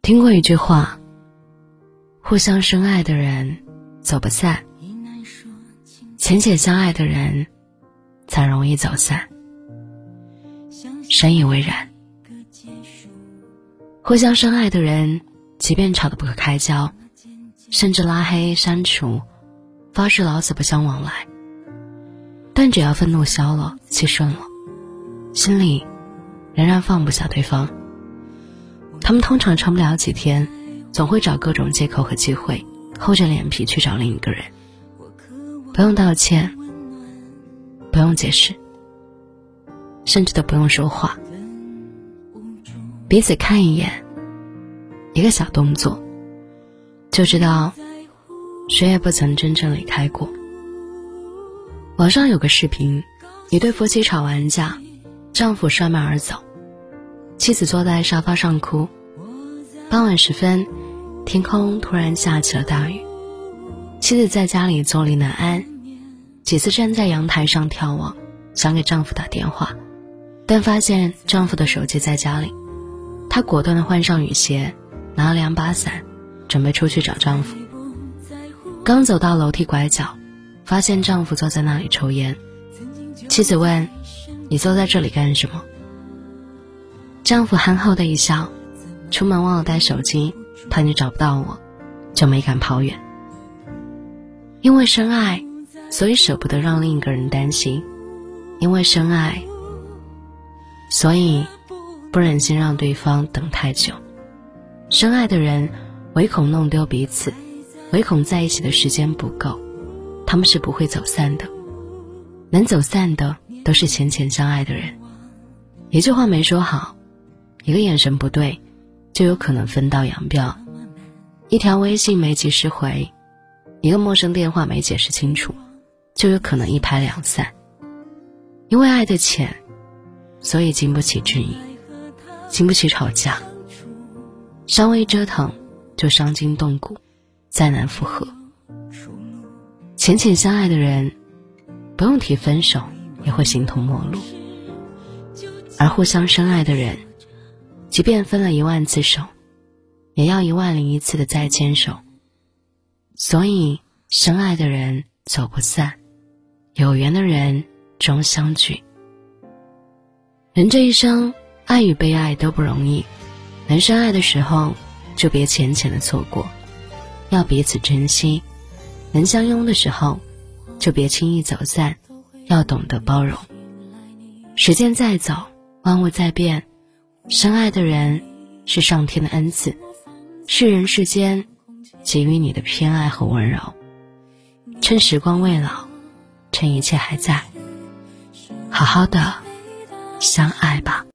听过一句话：互相深爱的人走不散，浅浅相爱的人才容易走散。深以为然。互相深爱的人，即便吵得不可开交，甚至拉黑删除，发誓老死不相往来，但只要愤怒消了，气顺了，心里仍然放不下对方。他们通常撑不了几天，总会找各种借口和机会，厚着脸皮去找另一个人。不用道歉，不用解释，甚至都不用说话，彼此看一眼，一个小动作，就知道谁也不曾真正离开过。网上有个视频，一对夫妻吵完架，丈夫摔门而走。妻子坐在沙发上哭。傍晚时分，天空突然下起了大雨。妻子在家里坐立难安，几次站在阳台上眺望，想给丈夫打电话，但发现丈夫的手机在家里。她果断地换上雨鞋，拿了两把伞，准备出去找丈夫。刚走到楼梯拐角，发现丈夫坐在那里抽烟。妻子问：“你坐在这里干什么？”丈夫憨厚的一笑，出门忘了带手机，怕你找不到我，就没敢跑远。因为深爱，所以舍不得让另一个人担心；因为深爱，所以不忍心让对方等太久。深爱的人，唯恐弄丢彼此，唯恐在一起的时间不够，他们是不会走散的。能走散的，都是浅浅相爱的人。一句话没说好。一个眼神不对，就有可能分道扬镳；一条微信没及时回，一个陌生电话没解释清楚，就有可能一拍两散。因为爱的浅，所以经不起质疑，经不起吵架，稍微折腾就伤筋动骨，再难复合。浅浅相爱的人，不用提分手也会形同陌路，而互相深爱的人。即便分了一万次手，也要一万零一次的再牵手。所以，深爱的人走不散，有缘的人终相聚。人这一生，爱与被爱都不容易。能深爱的时候，就别浅浅的错过，要彼此珍惜；能相拥的时候，就别轻易走散，要懂得包容。时间在走，万物在变。深爱的人是上天的恩赐，是人世间给予你的偏爱和温柔。趁时光未老，趁一切还在，好好的相爱吧。